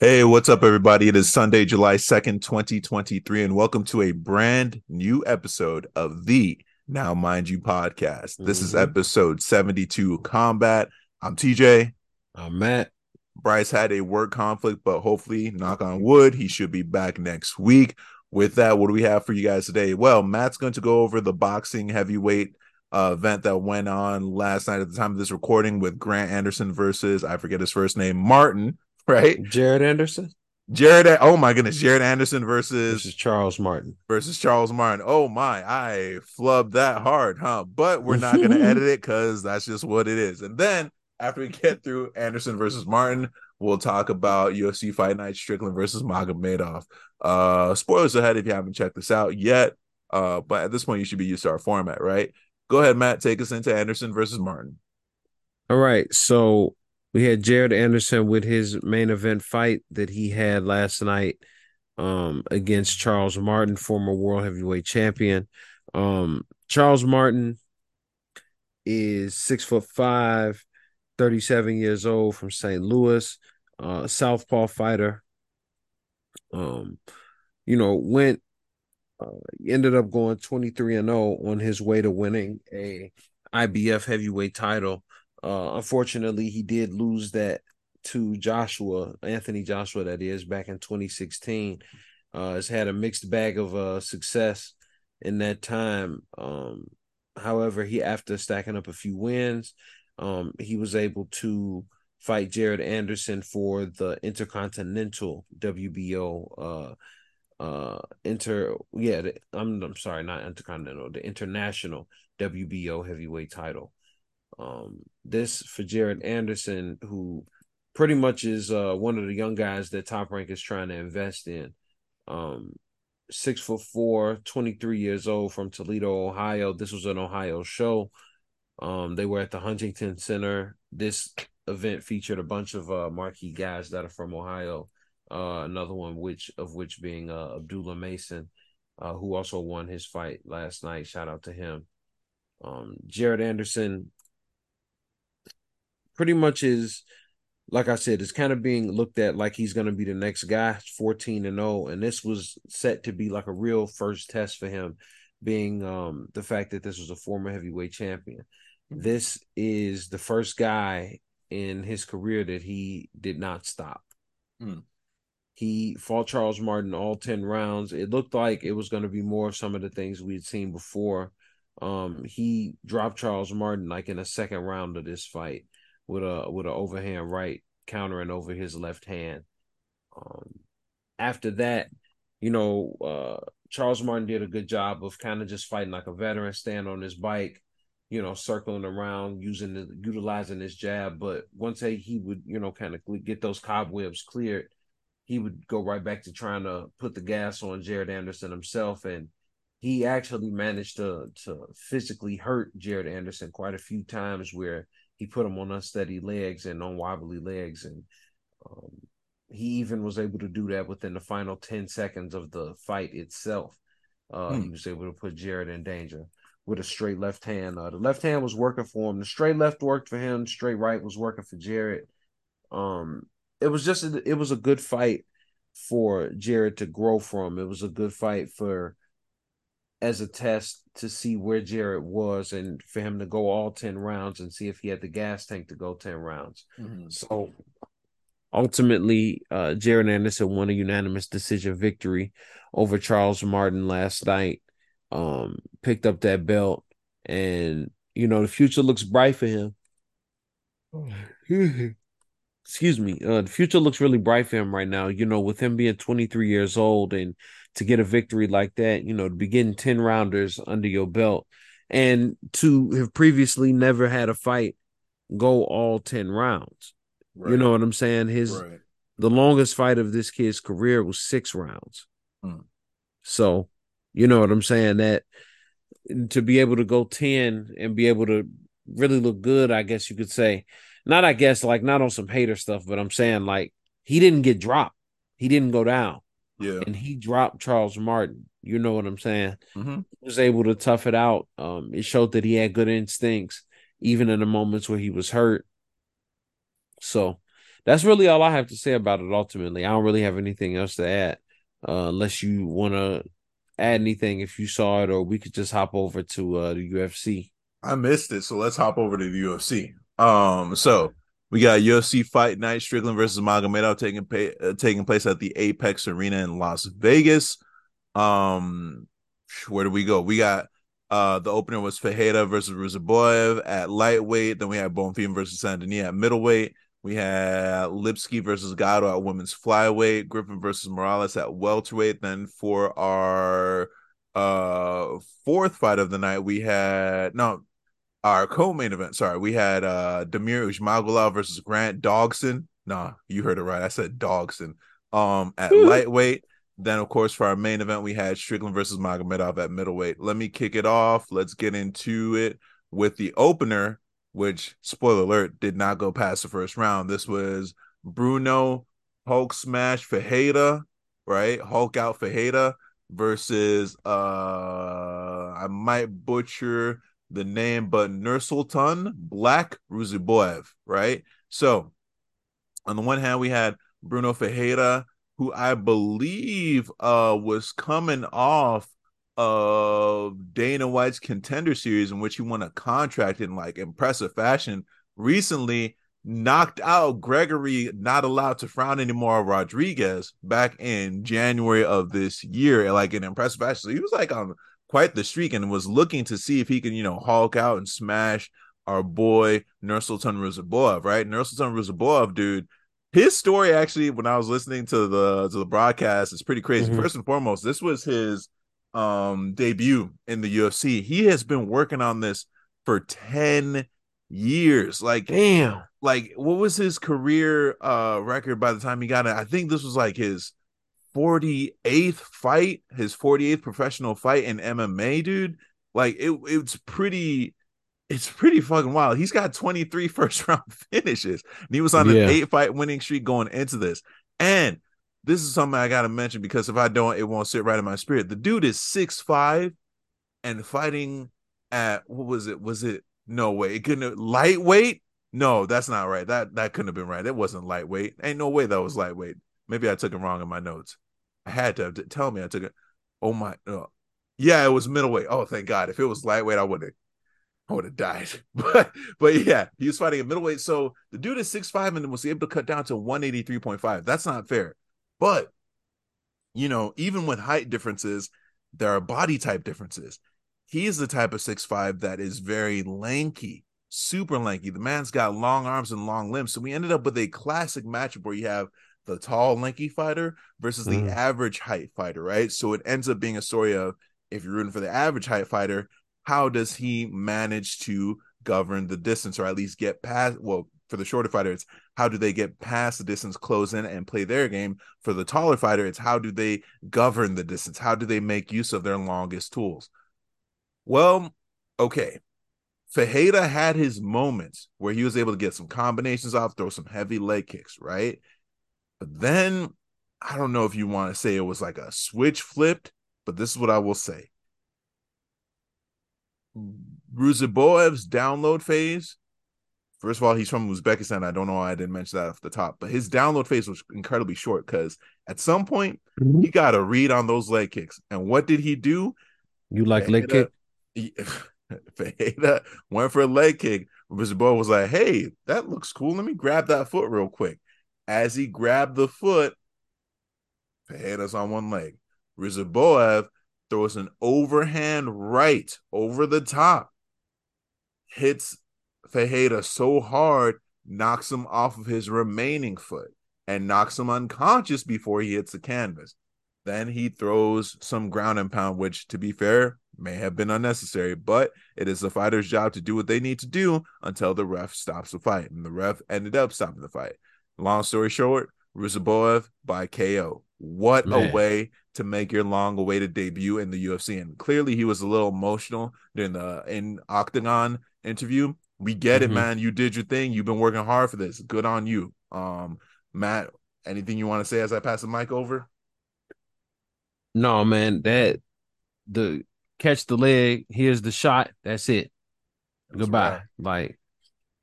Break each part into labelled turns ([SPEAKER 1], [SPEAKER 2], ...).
[SPEAKER 1] Hey, what's up, everybody? It is Sunday, July 2nd, 2023, and welcome to a brand new episode of the Now Mind You podcast. This is
[SPEAKER 2] Mhm.
[SPEAKER 1] episode 72 Combat. I'm TJ.
[SPEAKER 2] I'm Matt.
[SPEAKER 1] Bryce had a work conflict, but hopefully, knock on wood, he should be back next week. With that, what do we have for you guys today? Well, Matt's going to go over the boxing heavyweight uh, event that went on last night at the time of this recording with Grant Anderson versus, I forget his first name, Martin, right?
[SPEAKER 2] Jared Anderson
[SPEAKER 1] Jared, oh my goodness, Jared Anderson versus
[SPEAKER 2] versus Charles Martin.
[SPEAKER 1] versus Charles Martin. Oh my, I flubbed that hard, huh? But we're not gonna edit it because that's just what it is. And then after we get through Anderson versus Martin, we'll talk about UFC Fight Night Strickland versus Magomedov. Uh, spoilers ahead if you haven't checked this out yet. Uh, but at this point, you should be used to our format, right? Go ahead, Matt. Take us into Anderson versus Martin.
[SPEAKER 2] All right. So we had Jared Anderson with his main event fight that he had last night um, against Charles Martin, former world heavyweight champion. Um, Charles Martin is six foot five, 37 years old from St. Louis, uh, southpaw fighter. Um, you know, went uh, ended up going 23 and 0 on his way to winning a IBF heavyweight title. Uh, unfortunately, he did lose that to Joshua, Anthony Joshua, that is, back in 2016. Uh, has had a mixed bag of uh, success in that time. Um, however, he after stacking up a few wins, um, he was able to fight Jared Anderson for the Intercontinental WBO uh, uh inter yeah the, I'm I'm sorry not intercontinental the international WBO heavyweight title um this for Jared Anderson who pretty much is uh one of the young guys that top rank is trying to invest in um six foot four 23 years old from Toledo Ohio this was an Ohio show um they were at the Huntington Center this event featured a bunch of uh marquee guys that are from Ohio uh, another one which of which being uh, Abdullah Mason, uh, who also won his fight last night. Shout out to him. Um, Jared Anderson pretty much is, like I said, it's kind of being looked at like he's going to be the next guy, 14 and 0. And this was set to be like a real first test for him, being um, the fact that this was a former heavyweight champion. This is the first guy in his career that he did not stop.
[SPEAKER 1] Hmm.
[SPEAKER 2] He fought Charles Martin all 10 rounds. It looked like it was going to be more of some of the things we had seen before. Um, he dropped Charles Martin like in the second round of this fight with a with an overhand right countering over his left hand. Um, after that, you know, uh, Charles Martin did a good job of kind of just fighting like a veteran, stand on his bike, you know, circling around, using the utilizing his jab. But once he, he would, you know, kind of get those cobwebs cleared, he would go right back to trying to put the gas on Jared Anderson himself. And he actually managed to to physically hurt Jared Anderson quite a few times where he put him on unsteady legs and on wobbly legs. And um, he even was able to do that within the final 10 seconds of the fight itself. Uh,
[SPEAKER 1] Hmm.
[SPEAKER 2] He was able to put Jared in danger with a straight left hand. Uh, the left hand was working for him. The straight left worked for him. Straight right was working for Jared. Um, it was just a, it was a good fight for Jared to grow from. It was a good fight for as a test to see where Jared was and for him to go all 10 rounds and see if he had the gas tank to go 10 rounds. So ultimately, uh, Jared Anderson won a unanimous decision victory over Charles Martin last night. Um, picked up that belt, and you know the future looks bright for him. Excuse me. Uh, the future looks really bright for him right now. You know, with him being 23 years old and to get a victory like that, you know, to be getting 10 rounders under your belt and to have previously never had a fight go all 10 rounds. You know what I'm saying? His
[SPEAKER 1] right.
[SPEAKER 2] the longest fight of this kid's career was six rounds.
[SPEAKER 1] Hmm.
[SPEAKER 2] So, you know what I'm saying? That to be able to go 10 and be able to really look good, I guess you could say. Not, I guess, like not on some hater stuff, but I'm saying like he didn't get dropped. He didn't go down
[SPEAKER 1] Yeah.
[SPEAKER 2] and he dropped Charles Martin. You know what I'm saying?
[SPEAKER 1] hmm
[SPEAKER 2] He was able to tough it out. Um, it showed that he had good instincts, even in the moments where he was hurt. So that's really all I have to say about it. Ultimately, I don't really have anything else to add, uh, unless you want to add anything if you saw it, or we could just hop over to uh, the UFC.
[SPEAKER 1] I missed it, so let's hop over to the UFC. Um, so we got UFC Fight Night Strickland versus Magomedov taking pay, uh, taking place at the Apex Arena in Las Vegas. Um, where do we go? We got uh the opener was Ferreira versus Ruziboev at lightweight. Then we had Bonfim versus Saint Denis at middleweight. We had Lipski versus Gatto at women's flyweight, Griffin versus Morales at welterweight. Then for our uh fourth fight of the night, we had no our co-main event. Sorry, we had uh Damir Ismagulov versus Grant Dogson. Nah, you heard it right. I said Dogson. Um, at lightweight. Then, of course, for our main event, we had Strickland versus Magomedov at middleweight. Let me kick it off. Let's get into it with the opener, which, spoiler alert, did not go past the first round. This was Bruno Hulk Smash Ferreira, right? Hulk out Ferreira versus uh I might butcher the name, but Nursultan Black Ruziboev, right? So on the one hand, we had Bruno Ferreira who I believe uh was coming off of Dana White's contender series in which he won a contract in like impressive fashion recently knocked out Gregory not allowed to frown anymore Rodriguez back in January of this year like an impressive fashion so he was like on quite the streak and was looking to see if he can you know hulk out and smash our boy Nursultan Ruziboev right? Nursultan Ruziboev dude his story actually when i was listening to the to the broadcast is pretty crazy. Mm-hmm. first and foremost this was his um debut in the ufc he has been working on this for 10 years. Like
[SPEAKER 2] damn.
[SPEAKER 1] like what was his career uh record by the time he got it i think this was like his 48th fight his 48th professional fight in mma dude like it it's pretty it's pretty fucking wild. He's got 23 first round finishes. And he was on an yeah. eight fight winning streak going into this. And this is something I gotta mention because if I don't, it won't sit right in my spirit. The dude is six five and fighting at what was it? Was it no way? It couldn't have, lightweight? No, that's not right. That that couldn't have been right. It wasn't lightweight. Ain't no way that was lightweight. Maybe I took it wrong in my notes. I had to, tell me I took it. Oh my no. Yeah, it was middleweight. Oh, thank God. If it was lightweight, I would have I would have died. But but yeah, he was fighting a middleweight. So the dude is six five and was able to cut down to 183.5. That's not fair. But you know, even with height differences, there are body type differences. He is the type of six five that is very lanky, super lanky. The man's got long arms and long limbs. So we ended up with a classic matchup where you have the tall, lanky fighter versus the mm. average height fighter, right? So it ends up being a story of if you're rooting for the average height fighter, how does he manage to govern the distance or at least get past well for the shorter fighter it's how do they get past the distance close in and play their game? For the taller fighter it's how do they govern the distance? How do they make use of their longest tools? Well okay. Ferreira had his moments where he was able to get some combinations off throw some heavy leg kicks right but then i don't know if you want to say it was like a switch flipped but this is what i will say Ruziboev's download phase. First of all, he's from Uzbekistan. I don't know why I didn't mention that off the top, but his download phase was incredibly short because at some point mm-hmm. he got a read on those leg kicks. And what did he do?
[SPEAKER 2] You like leg kick?
[SPEAKER 1] Ferreira went for a leg kick. Ruziboev was like, "Hey, that looks cool. Let me grab that foot real quick." As he grabbed the foot, Ferreira's on one leg. Ruziboev throws an overhand right over the top, hits Ferreira so hard, knocks him off of his remaining foot, and knocks him unconscious before he hits the canvas. Then he throws some ground and pound, which, to be fair, may have been unnecessary, but it is the fighter's job to do what they need to do until the ref stops the fight. And the ref ended up stopping the fight. Long story short, Ruziboev by KO. What Man. a way to make your long awaited debut in the UFC. And clearly he was a little emotional during the in Octagon interview. We get mm-hmm. it, man. You did your thing. You've been working hard for this. Good on you. Um, Matt, anything you want to say as I pass the mic over?
[SPEAKER 2] No, man, that the catch the leg, here's the shot. That's it. That's Goodbye. Right. Like,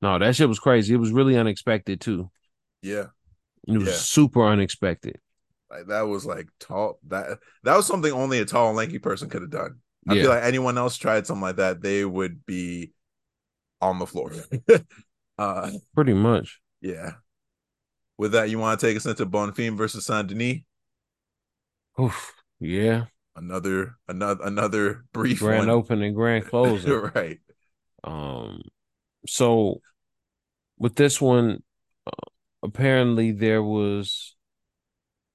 [SPEAKER 2] no, that shit was crazy. It was really unexpected too.
[SPEAKER 1] Yeah.
[SPEAKER 2] It was
[SPEAKER 1] Yeah.
[SPEAKER 2] super unexpected.
[SPEAKER 1] Like that was like tall that that was something only a tall and lanky person could have done. I
[SPEAKER 2] Yeah.
[SPEAKER 1] feel like anyone else tried something like that, they would be on the floor. uh
[SPEAKER 2] Pretty much.
[SPEAKER 1] yeah. With that, you want to take us into Bonfim versus Saint Denis?
[SPEAKER 2] Oof. Yeah.
[SPEAKER 1] Another another another brief
[SPEAKER 2] Grand
[SPEAKER 1] one.
[SPEAKER 2] opening, grand closing.
[SPEAKER 1] right.
[SPEAKER 2] Um, so with this one, apparently there was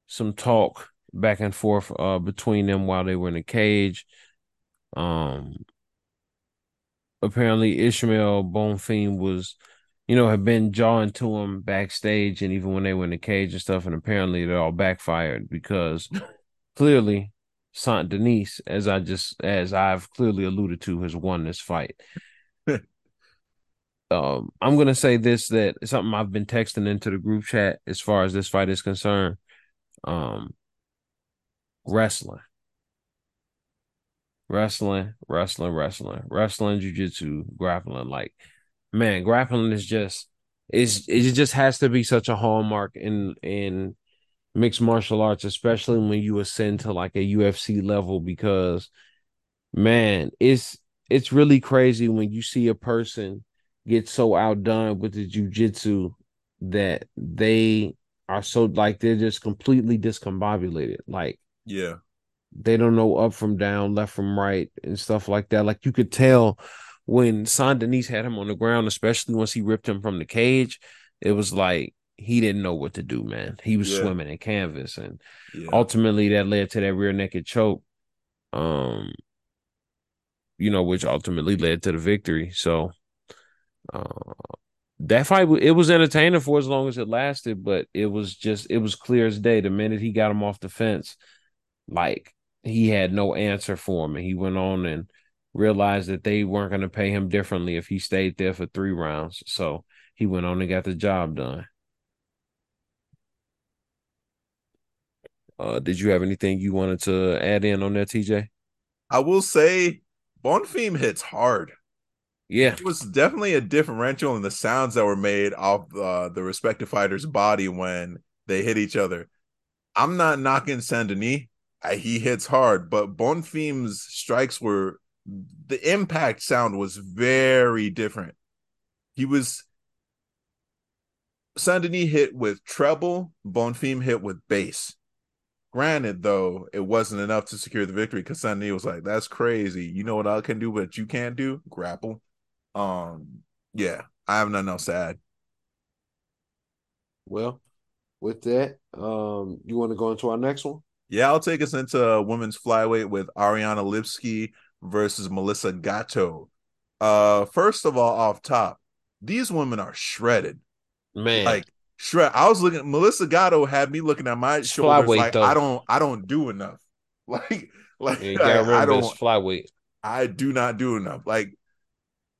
[SPEAKER 2] some talk back and forth uh between them while they were in the cage. Um, apparently Ismael Bonfim was, you know, had been jawing to him backstage, and even when they were in the cage and stuff, and apparently it all backfired because clearly Saint Denis, as I just as I've clearly alluded to, has won this fight. um, I'm gonna say this that something I've been texting into the group chat as far as this fight is concerned. Um, wrestling, wrestling, wrestling, wrestling, wrestling, jujitsu, grappling. Like, man, grappling is just is it just has to be such a hallmark in in mixed martial arts, especially when you ascend to like a UFC level, because man, it's it's really crazy when you see a person get so outdone with the jujitsu that they are so like they're just completely discombobulated. Like
[SPEAKER 1] Yeah.
[SPEAKER 2] they don't know up from down, left from right, and stuff like that. Like you could tell when Saint Denis had him on the ground, especially once he ripped him from the cage, it was like he didn't know what to do, man. He was
[SPEAKER 1] Yeah.
[SPEAKER 2] swimming in canvas, and
[SPEAKER 1] Yeah.
[SPEAKER 2] ultimately that led to that rear naked choke. Um, you know, which ultimately led to the victory. So, uh, that fight it was entertaining for as long as it lasted, but it was just it was clear as day. The minute he got him off the fence, like he had no answer for him, and he went on and realized that they weren't going to pay him differently if he stayed there for three rounds. So he went on and got the job done. Uh, did you have anything you wanted to add in on that, TJ?
[SPEAKER 1] I will say Bonfim hits hard.
[SPEAKER 2] Yeah,
[SPEAKER 1] It was definitely a differential in the sounds that were made off uh, the respective fighter's body when they hit each other. I'm not knocking Saint Denis. I, he hits hard, but Bonfim's strikes were the impact sound was very different. He was Saint Denis hit with treble, Bonfim hit with bass. Granted, though, it wasn't enough to secure the victory because Denis was like, "That's crazy. You know what I can do, but you can't do grapple." Um, yeah, I have nothing else to add.
[SPEAKER 2] Well, with that, um, you want to go into our next one?
[SPEAKER 1] Yeah, I'll take us into women's flyweight with Ariana Lipski versus Melissa Gatto. Uh, first of all, off top, these women are shredded.
[SPEAKER 2] Man,
[SPEAKER 1] Like shred. I was looking. Melissa Gatto had me looking at my
[SPEAKER 2] It's
[SPEAKER 1] shoulders like
[SPEAKER 2] though.
[SPEAKER 1] I don't. I don't do enough. Like, like I, I don't.
[SPEAKER 2] flyweight.
[SPEAKER 1] I do not do enough. Like,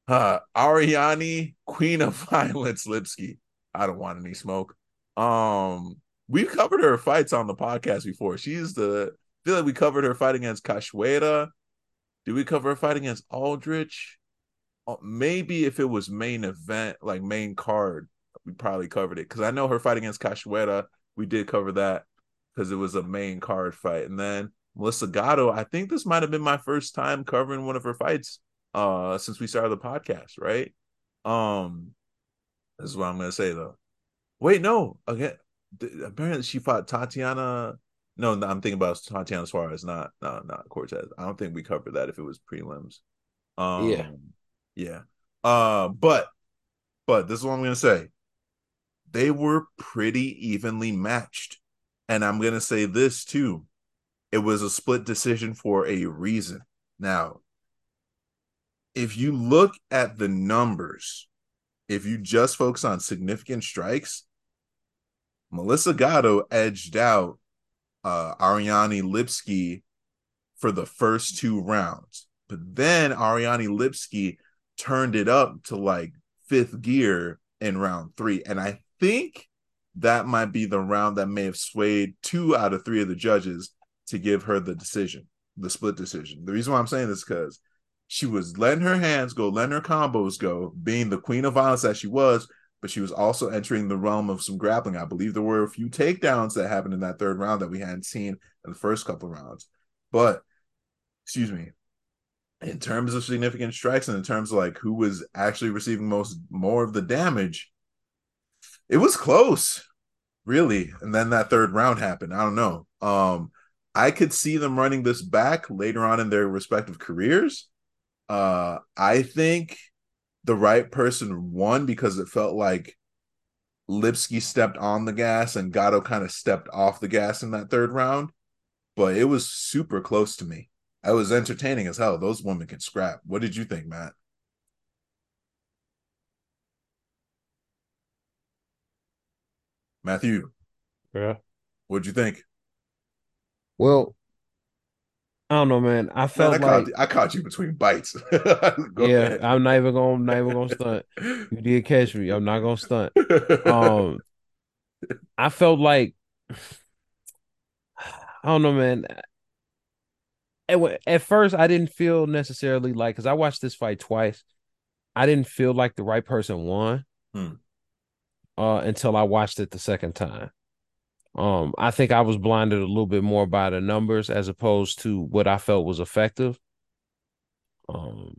[SPEAKER 1] uh, Ariane, Queen of Violence, Lipski. I don't want any smoke. Um, we've covered her fights on the podcast before. She's the. I feel like we covered her fight against Cachoeira. Did we cover her fight against Aldrich? Uh, maybe if it was main event, like main card, we probably covered it because I know her fight against Cachoeira. We did cover that because it was a main card fight, and then Melissa Gatto. I think this might have been my first time covering one of her fights uh since we started the podcast, right? Um this is what I'm gonna say though. Wait, no, again, apparently she fought Tatiana. No, no, I'm thinking about Tatiana Suarez, not no, not Cortez. I don't think we covered that if it was prelims. Um
[SPEAKER 2] Yeah.
[SPEAKER 1] yeah. Uh but but this is what I'm gonna say. They were pretty evenly matched. And I'm gonna say this too it was a split decision for a reason. Now, if you look at the numbers, if you just focus on significant strikes, Melissa Gatto edged out uh, Ariane Lipski for the first two rounds. But then Ariane Lipski turned it up to like fifth gear in round three. And I think that might be the round that may have swayed two out of three of the judges to give her the decision, the split decision. The reason why I'm saying this is because she was letting her hands go, letting her combos go, being the queen of violence that she was, but she was also entering the realm of some grappling. I believe there were a few takedowns that happened in that third round that we hadn't seen in the first couple rounds. But excuse me, in terms of significant strikes and in terms of like who was actually receiving most more of the damage, it was close, really. And then that third round happened. I don't know. Um, I could see them running this back later on in their respective careers. Uh, I think the right person won because it felt like Lipski stepped on the gas and Gatto kind of stepped off the gas in that third round. But it was super close to me. I was entertaining as hell. Those women can scrap. What did you think, Matt? Matthew.
[SPEAKER 2] Yeah.
[SPEAKER 1] What'd you think?
[SPEAKER 2] Well, I don't know, man. I felt
[SPEAKER 1] Man, I,
[SPEAKER 2] like
[SPEAKER 1] caught, I caught you between bites.
[SPEAKER 2] Yeah, ahead. I'm not even gonna not even gonna stunt. You did catch me. I'm not gonna stunt. Um, I felt like I don't know, man. At, at first, I didn't feel necessarily like because I watched this fight twice. I didn't feel like the right person won hmm. uh, until I watched it the second time. Um, I think I was blinded a little bit more by the numbers as opposed to what I felt was effective. Um,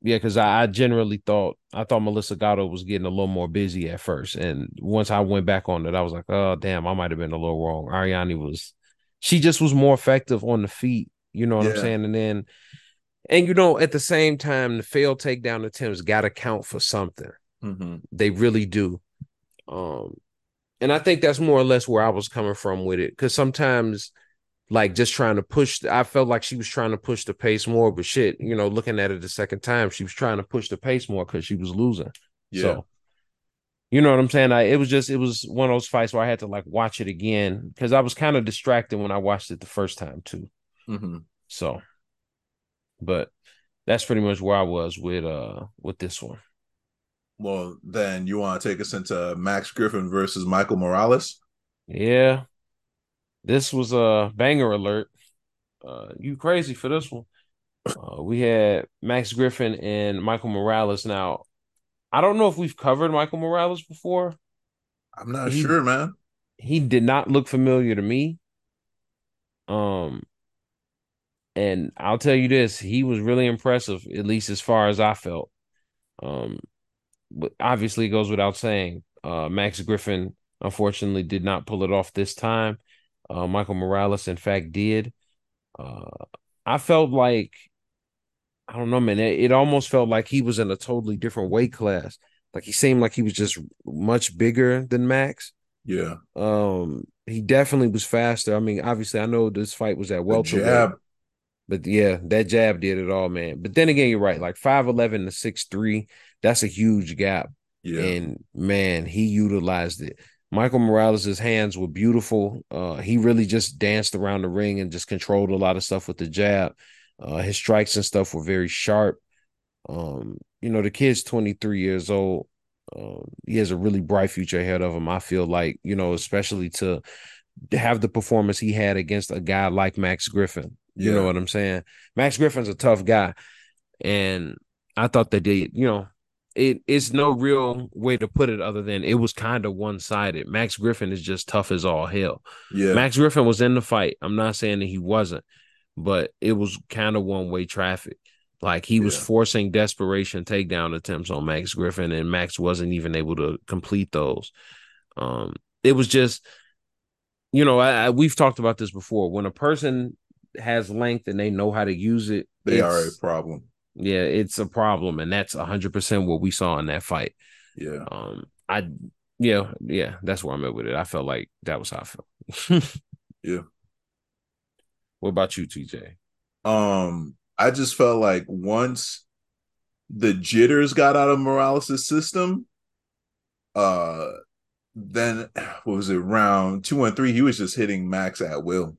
[SPEAKER 2] yeah, because I, I, generally thought I thought Melissa Gatto was getting a little more busy at first, and once I went back on it, I was like, oh damn, I might have been a little wrong. Ariane was, she just was more effective on the feet. You know what yeah. I'm saying? And then, and you know, at the same time, the failed takedown attempts got to count for something. Mm-hmm. They really do. Um, and I think that's more or less where I was coming from with it. Cause sometimes like just trying to push I felt like she was trying to push the pace more, but shit, you know, looking at it the second time, she was trying to push the pace more because she was losing. Yeah. So you know what I'm saying? I it was just it was one of those fights where I had to like watch it again because I was kind of distracted when I watched it the first time too. Mm-hmm. So, but that's pretty much where I was with uh with this one.
[SPEAKER 1] Well, then you want to take us into Max Griffin versus Michael Morales?
[SPEAKER 2] Yeah. This was a banger alert. Uh, you crazy for this one. Uh, we had Max Griffin and Michael Morales. Now, I don't know if we've covered Michael Morales before.
[SPEAKER 1] I'm not he, sure, man.
[SPEAKER 2] He did not look familiar to me. Um, and I'll tell you this, he was really impressive, at least as far as I felt. Um, obviously it goes without saying. Uh, Max Griffin unfortunately did not pull it off this time. Uh, Michael Morales, in fact, did. Uh, I felt like I don't know, man. It, it, almost felt like he was in a totally different weight class. Like he seemed like he was just much bigger than Max.
[SPEAKER 1] Yeah.
[SPEAKER 2] Um, he definitely was faster. I mean, obviously, I know this fight was at welterweight. But yeah, that jab did it all, man. But then again, you're right. Like 5'11 to 6'3, that's a huge gap. Yeah. And man, he utilized it. Michael Morales' hands were beautiful. Uh, he really just danced around the ring and just controlled a lot of stuff with the jab. Uh, his strikes and stuff were very sharp. Um, you know, the kid's 23 years old. Uh, he has a really bright future ahead of him. I feel like, you know, especially to have the performance he had against a guy like Max Griffin. You yeah. know what I'm saying? Max Griffin's a tough guy. And I thought that they, you know, it it's no real way to put it other than it was kind of one sided. Max Griffin is just tough as all hell. Yeah. Max Griffin was in the fight. I'm not saying that he wasn't, but it was kind of one way traffic. Like he yeah. was forcing desperation takedown attempts on Max Griffin, and Max wasn't even able to complete those. Um, it was just, you know, I, I, we've talked about this before. When a person has length and they know how to use it,
[SPEAKER 1] they are a problem.
[SPEAKER 2] Yeah, it's a problem, and that's hundred percent what we saw in that fight.
[SPEAKER 1] Yeah.
[SPEAKER 2] Um, I yeah, yeah, that's where I'm at with it. I felt like that was how I felt.
[SPEAKER 1] yeah.
[SPEAKER 2] What about you, TJ?
[SPEAKER 1] Um, I just felt like once the jitters got out of Morales' system, uh then what was it round two and three? He was just hitting Max at will.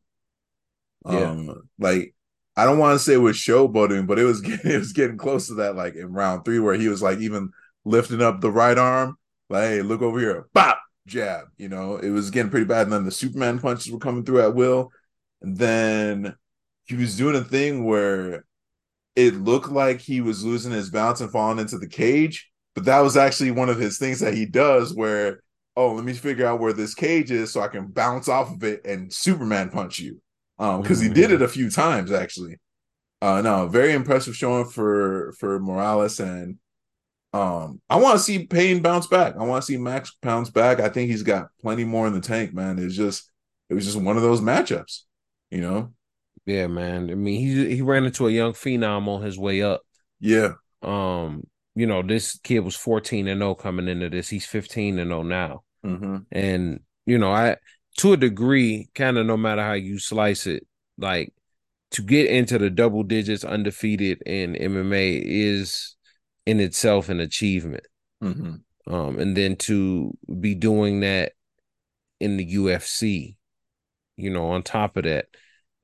[SPEAKER 1] Yeah. Um, like I don't want to say it was showboating, but it was getting it was getting close to that, like in round three, where he was like even lifting up the right arm, like, hey, look over here, bop, jab. You know, it was getting pretty bad. And then the Superman punches were coming through at will. And then he was doing a thing where it looked like he was losing his balance and falling into the cage. But that was actually one of his things that he does where, oh, let me figure out where this cage is so I can bounce off of it and Superman punch you. Um, because he did it a few times actually. Uh no, very impressive showing for for Morales and um I want to see Pain bounce back. I want to see Max bounce back. I think he's got plenty more in the tank, man. It's just it was just one of those matchups, you know?
[SPEAKER 2] Yeah, man. I mean, he he ran into a young phenom on his way up.
[SPEAKER 1] Yeah.
[SPEAKER 2] Um, you know, this kid was 14 and 0 coming into this. He's 15 and 0 now.
[SPEAKER 1] Mm-hmm.
[SPEAKER 2] And, you know, I to a degree, kind of no matter how you slice it, like to get into the double digits undefeated in MMA is in itself an achievement.
[SPEAKER 1] Mm-hmm.
[SPEAKER 2] Um, and then to be doing that in the UFC, you know, on top of that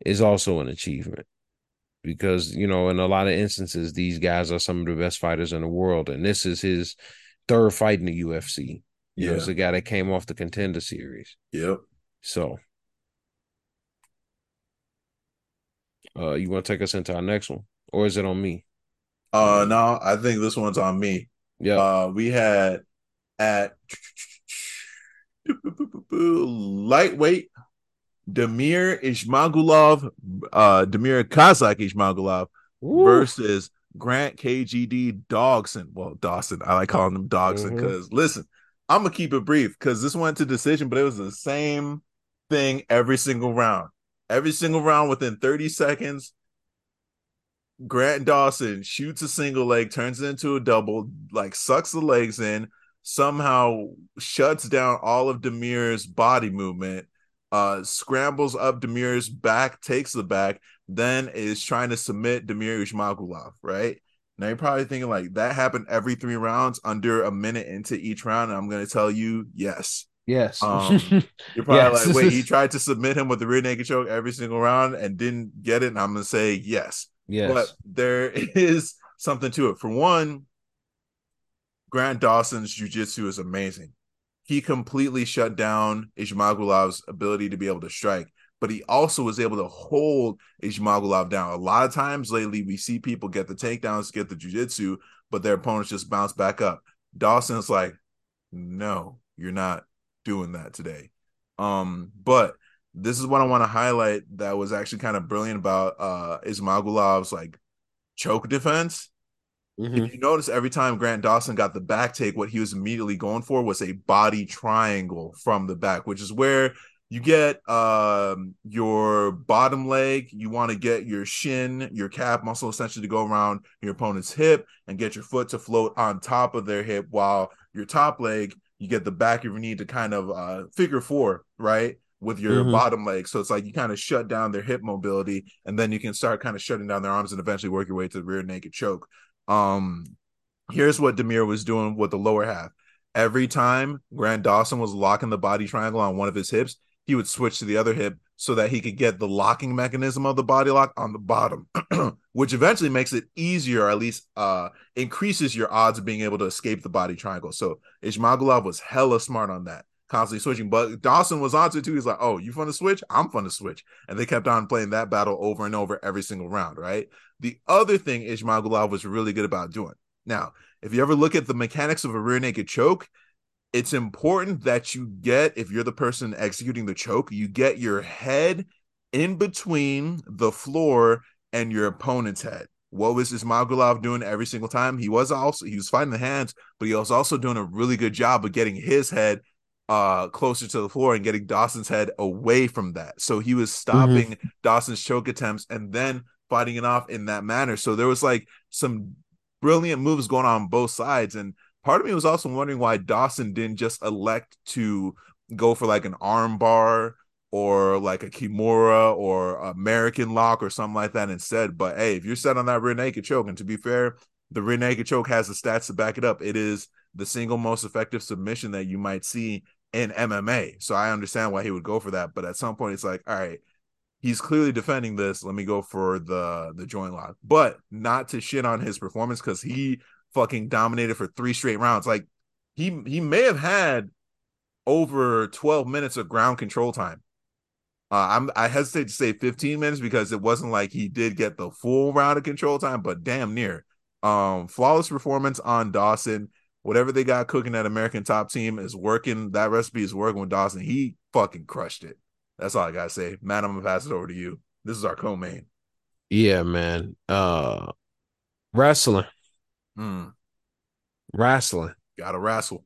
[SPEAKER 2] is also an achievement. Because, you know, in a lot of instances, these guys are some of the best fighters in the world. And this is his third fight in the UFC. You know,
[SPEAKER 1] Yeah.
[SPEAKER 2] it's a guy that came off the contender series.
[SPEAKER 1] Yep.
[SPEAKER 2] So uh you want to take us into our next one? Or is it on me?
[SPEAKER 1] Uh no, I think this one's on me.
[SPEAKER 2] Yeah.
[SPEAKER 1] Uh we had at lightweight Damir Ismagulov, uh Damir Kazak
[SPEAKER 2] Ismagulov
[SPEAKER 1] versus Grant KGD Dawson. Well, Dawson. I like calling him Dawson
[SPEAKER 2] Mhm.
[SPEAKER 1] because listen, I'm gonna keep it brief because this went to decision, but it was the same thing every single round. Every single round within 30 seconds, Grant Dawson shoots a single leg, turns it into a double, like sucks the legs in, somehow shuts down all of Damir's body movement, uh, scrambles up Damir's back, takes the back, then is trying to submit Damir Ismagulov, right? Now you're probably thinking like that happened every three rounds under a minute into each round. And I'm gonna tell you, yes.
[SPEAKER 2] Yes.
[SPEAKER 1] Um, You're probably
[SPEAKER 2] Yes.
[SPEAKER 1] like, wait, he tried to submit him with the rear naked choke every single round and didn't get it. And I'm gonna say yes.
[SPEAKER 2] yes.
[SPEAKER 1] But there is something to it. For one, Grant Dawson's jujitsu is amazing. He completely shut down Ismagulov's ability to be able to strike, but he also was able to hold Ismagulov down. A lot of times lately, we see people get the takedowns, get the jujitsu, but their opponents just bounce back up. Dawson's like, no, you're not doing that today. Um, but this is what I want to highlight that was actually kind of brilliant about uh Ismagulov's like choke defense.
[SPEAKER 2] Mhm.
[SPEAKER 1] If you notice, every time Grant Dawson got the back take, what he was immediately going for was a body triangle from the back, which is where you get um your bottom leg, you want to get your shin, your calf muscle essentially to go around your opponent's hip and get your foot to float on top of their hip, while your top leg, you get the back of your knee to kind of uh figure four, right? With your
[SPEAKER 2] Mhm.
[SPEAKER 1] bottom leg. So it's like you kind of shut down their hip mobility, and then you can start kind of shutting down their arms and eventually work your way to the rear naked choke. Um, here's what Damir was doing with the lower half. Every time Grant Dawson was locking the body triangle on one of his hips, he would switch to the other hip so that he could get the locking mechanism of the body lock on the bottom, which eventually makes it easier, or at least uh increases your odds of being able to escape the body triangle. So Ismagulov was hella smart on that, constantly switching. But Dawson was onto it too. He's like, "Oh, you fun to switch? I'm fun to switch," and they kept on playing that battle over and over every single round. Right. The other thing Ismagulov was really good about doing. Now, if you ever look at the mechanics of a rear naked choke, it's important that you get, if you're the person executing the choke, you get your head in between the floor and your opponent's head. What was Ismagulov doing every single time? He was also he was fighting the hands, but he was also doing a really good job of getting his head uh closer to the floor and getting Dawson's head away from that. So he was stopping Dawson's choke attempts and then fighting it off in that manner. So there was like some brilliant moves going on both sides. And part of me was also wondering why Dawson didn't just elect to go for like an arm bar or like a Kimura or American lock or something like that instead. But hey, if you're set on that rear naked choke, and to be fair, the rear naked choke has the stats to back it up. It is the single most effective submission that you might see in MMA. So I understand why he would go for that. But at some point, it's like, all right, he's clearly defending this. Let me go for the the joint lock. But not to shit on his performance because he fucking dominated for three straight rounds. Like he he may have had over 12 minutes of ground control time. Uh, I'm I hesitate to say 15 minutes because it wasn't like he did get the full round of control time, but damn near. Um, flawless performance on Dawson. whatever they got cooking at American Top Team is working. That recipe is working with Dawson. He fucking crushed it. That's all I gotta say. Matt, I'm gonna pass it over to you. This is our co-main.
[SPEAKER 2] Yeah, man. Uh wrestling.
[SPEAKER 1] Mm,
[SPEAKER 2] Wrestling.
[SPEAKER 1] gotta wrestle.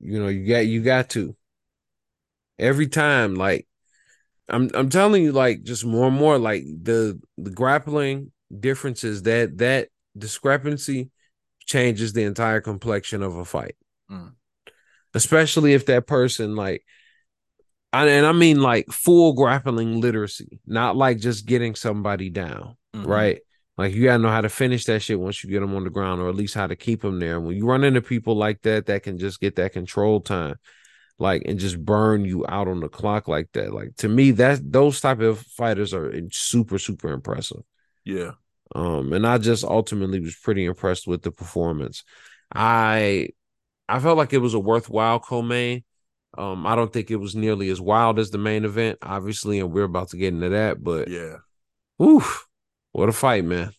[SPEAKER 2] You know, you got you got to. Every time, like I'm I'm telling you, like just more and more, like the the grappling differences that that discrepancy changes the entire complexion of a fight.
[SPEAKER 1] Mm.
[SPEAKER 2] Especially if that person like and I mean like full grappling literacy, not like just getting somebody down,
[SPEAKER 1] Mhm.
[SPEAKER 2] right? Like you gotta know how to finish that shit once you get them on the ground, or at least how to keep them there. When you run into people like that, that can just get that control time, like and just burn you out on the clock like that. Like to me, that those type of fighters are super super impressive.
[SPEAKER 1] Yeah.
[SPEAKER 2] Um, and I just ultimately was pretty impressed with the performance. I I felt like it was a worthwhile co-main. Um, I don't think it was nearly as wild as the main event, obviously, and we're about to get into that. But
[SPEAKER 1] Yeah.
[SPEAKER 2] oof, what a fight, man!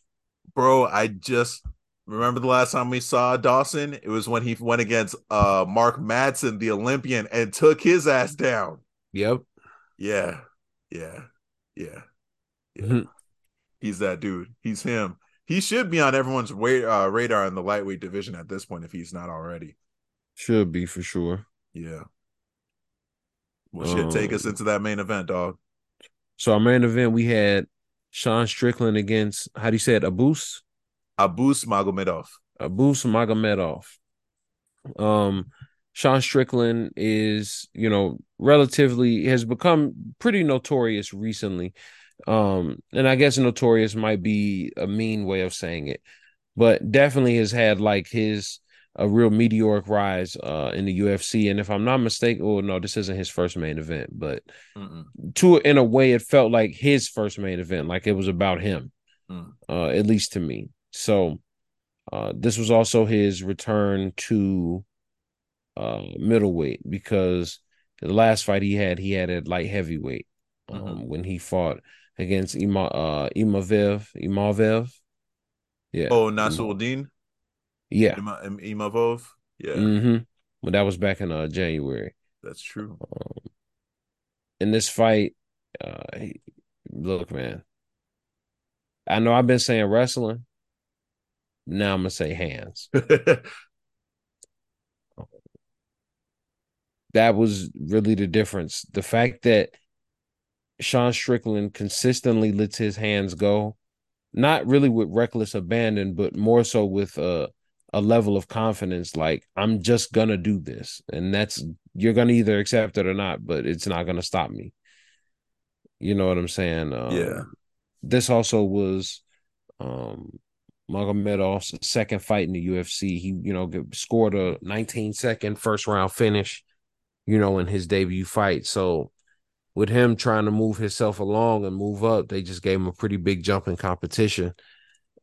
[SPEAKER 1] Bro, I just remember the last time we saw Dawson. It was when he went against uh Mark Madsen, the Olympian, and took his ass down.
[SPEAKER 2] Yep,
[SPEAKER 1] Yeah. Yeah. Yeah. Yeah.
[SPEAKER 2] Mhm.
[SPEAKER 1] He's that dude. He's him. He should be on everyone's uh, radar in the lightweight division at this point if he's not already.
[SPEAKER 2] should be for sure.
[SPEAKER 1] Yeah. Well, shit, take us
[SPEAKER 2] Um,
[SPEAKER 1] into that main event, dog.
[SPEAKER 2] So our main event, we had Sean Strickland against how do you say it, Abus?
[SPEAKER 1] Abus Magomedov.
[SPEAKER 2] Abus Magomedov. Um, Sean Strickland is, you know, relatively has become pretty notorious recently. Um, and I guess notorious might be a mean way of saying it, but definitely has had like his a real meteoric rise uh in the UFC. And if I'm not mistaken, oh no, this isn't his first main event, but
[SPEAKER 1] Mm-mm.
[SPEAKER 2] to in a way it felt like his first main event, like it was about him,
[SPEAKER 1] Mm.
[SPEAKER 2] uh, at least to me. So uh, this was also his return to uh, middleweight because the last fight he had, he had at light heavyweight um,
[SPEAKER 1] Mhm.
[SPEAKER 2] when he fought against Ima, uh, Imavov. Imavov. Yeah.
[SPEAKER 1] Oh, Nasruddin
[SPEAKER 2] Yeah.
[SPEAKER 1] Ima- Im- Imavov. Yeah,
[SPEAKER 2] hmm Well, that was back in uh, January.
[SPEAKER 1] that's true.
[SPEAKER 2] in this fight, uh, he- look, man. I know I've been saying wrestling. Now I'm gonna say hands. That was really the difference. The fact that Sean Strickland consistently lets his hands go, not really with reckless abandon, but more so with a a level of confidence. Like I'm just gonna do this, and that's you're gonna either accept it or not, but it's not gonna stop me. You know what I'm saying? Um,
[SPEAKER 1] Yeah.
[SPEAKER 2] This also was um Magomedov's second fight in the UFC. He, you know, scored a 19 second first round finish, you know, in his debut fight. So with him trying to move himself along and move up, they just gave him a pretty big jump in competition.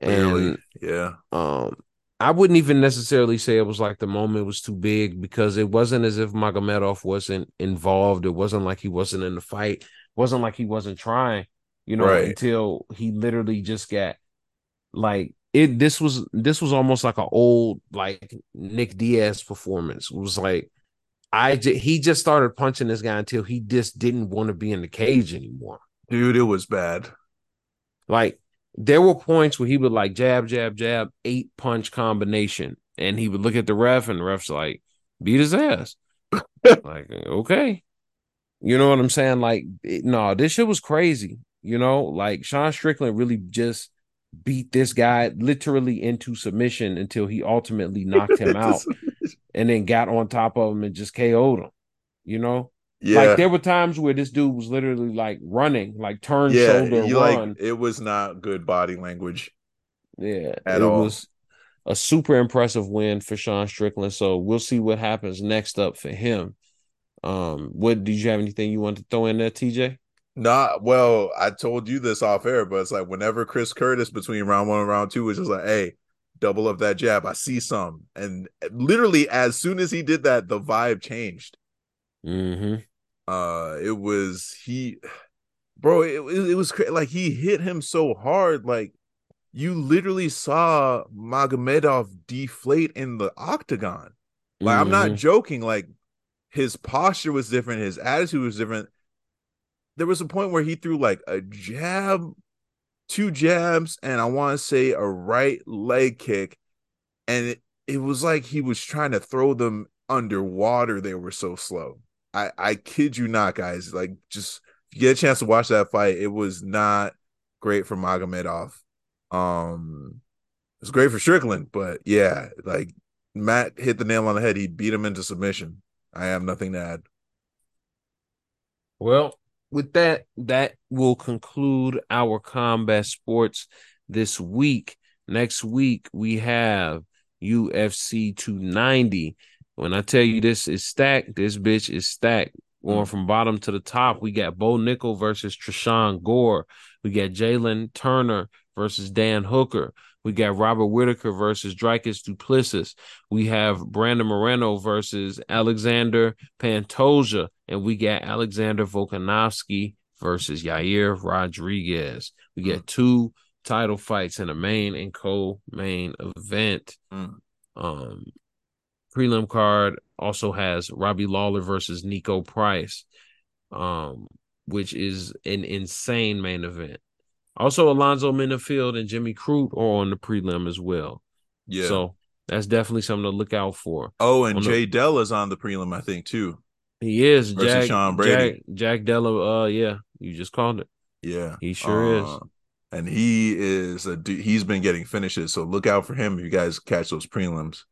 [SPEAKER 2] And
[SPEAKER 1] yeah.
[SPEAKER 2] um I wouldn't even necessarily say it was like the moment was too big because it wasn't as if Magomedov wasn't involved. It wasn't like he wasn't in the fight. It wasn't like he wasn't trying, you know,
[SPEAKER 1] Right.
[SPEAKER 2] until he literally just got like it this was this was almost like an old like Nick Diaz performance. It was like I j- he just started punching this guy until he just didn't want to be in the cage anymore.
[SPEAKER 1] Dude, it was bad.
[SPEAKER 2] Like there were points where he would like jab, jab, jab, eight punch combination, and he would look at the ref, and the ref's like beat his ass. like okay, you know what I'm saying? Like it- no, this shit was crazy. You know, like Sean Strickland really just beat this guy literally into submission until he ultimately knocked him out, and then got on top of him and just KO'd him. You know,
[SPEAKER 1] yeah.
[SPEAKER 2] like there were times where this dude was literally like running, like turn
[SPEAKER 1] yeah,
[SPEAKER 2] shoulder
[SPEAKER 1] you
[SPEAKER 2] run.
[SPEAKER 1] like it was not good body language.
[SPEAKER 2] Yeah,
[SPEAKER 1] at
[SPEAKER 2] it
[SPEAKER 1] all.
[SPEAKER 2] was a super impressive win for Sean Strickland. So we'll see what happens next up for him. Um, what did you have anything you want to throw in there, TJ?
[SPEAKER 1] Not well, I told you this off air, but it's like whenever Chris Curtis between round one and round two was just like, hey, double up that jab. I see some. And literally as soon as he did that, the vibe changed.
[SPEAKER 2] Mm-hmm.
[SPEAKER 1] Uh it was he bro, it, it, was cra- like he hit him so hard, like you literally saw Magomedov deflate in the octagon. Like mm-hmm. I'm not mm-hmm. joking. Like his posture was different, his attitude was different. There was a point where he threw like a jab, two jabs, and I want to say a right leg kick, and it, it was like he was trying to throw them underwater. They were so slow. I I kid you not, guys. Like just get a chance to watch that fight, it was not great for Magomedov. Um, it's great for Strickland, but yeah, like Matt hit the nail on the head. He beat him into submission. I have nothing to add.
[SPEAKER 2] Well, with that, that will conclude our combat sports this week. Next week, we have UFC 290. When I tell you this is stacked, this bitch is stacked. Going mm. from bottom to the top, we got Bo Nickal versus Tresean Gore. We got Jalen Turner versus Dan Hooker. We got Robert Whitaker versus Dricus Du Plessis. We have Brandon Moreno versus Alexander Pantoja. And we got Alexander Volkanovski versus Yair Rodriguez. We get mm. two title fights in a main and co-main event. Mm. Um, prelim card also has Robbie Lawler versus Niko Price, um, which is an insane main event. Also, Alonzo Menifield and Jimmy Crute are on the prelim as well. Yeah. So that's definitely something to look out for.
[SPEAKER 1] Oh, and Jay the... Della is on the prelim, I think, too.
[SPEAKER 2] He is. Jack, Sean Brady. Jack, Jack Della, uh, yeah, you just called it.
[SPEAKER 1] Yeah.
[SPEAKER 2] He sure uh, is.
[SPEAKER 1] And he is a he's been getting finishes, so look out for him if you guys catch those prelims.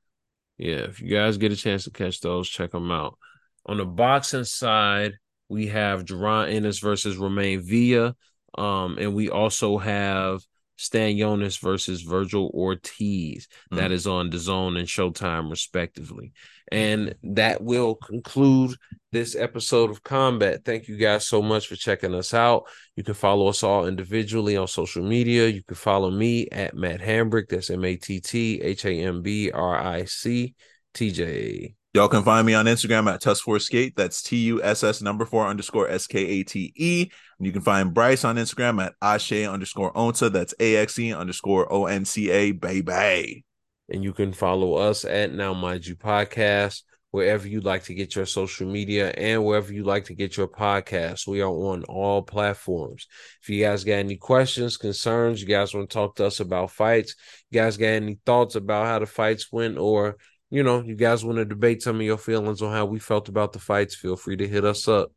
[SPEAKER 2] Yeah, if you guys get a chance to catch those, check them out. On the boxing side, we have Jaron Ennis versus Roiman Villa. Um, and we also have Stanionis versus Vergil Ortiz. Mm. That is on DAZN and Showtime, respectively. And that will conclude this episode of Combat. Thank you guys so much for checking us out. You can follow us all individually on social media. You can follow me at Matt Hambrick. That's M A T T H A M B R I C T J.
[SPEAKER 1] Y'all can find me on Instagram at Tuss4 Skate. That's T U S S number four underscore S K A T E. And you can find Bryce on Instagram at Ashe underscore Onta. That's A X E underscore O N C A, baby.
[SPEAKER 2] And you can follow us at Now Mind You Podcast, wherever you like to get your social media and wherever you like to get your podcast. We are on all platforms. If you guys got any questions, concerns, you guys want to talk to us about fights, you guys got any thoughts about how the fights went, or you know, you guys want to debate some of your feelings on how we felt about the fights, feel free to hit us up.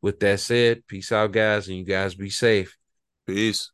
[SPEAKER 2] With that said, peace out, guys, and you guys be safe.
[SPEAKER 1] Peace.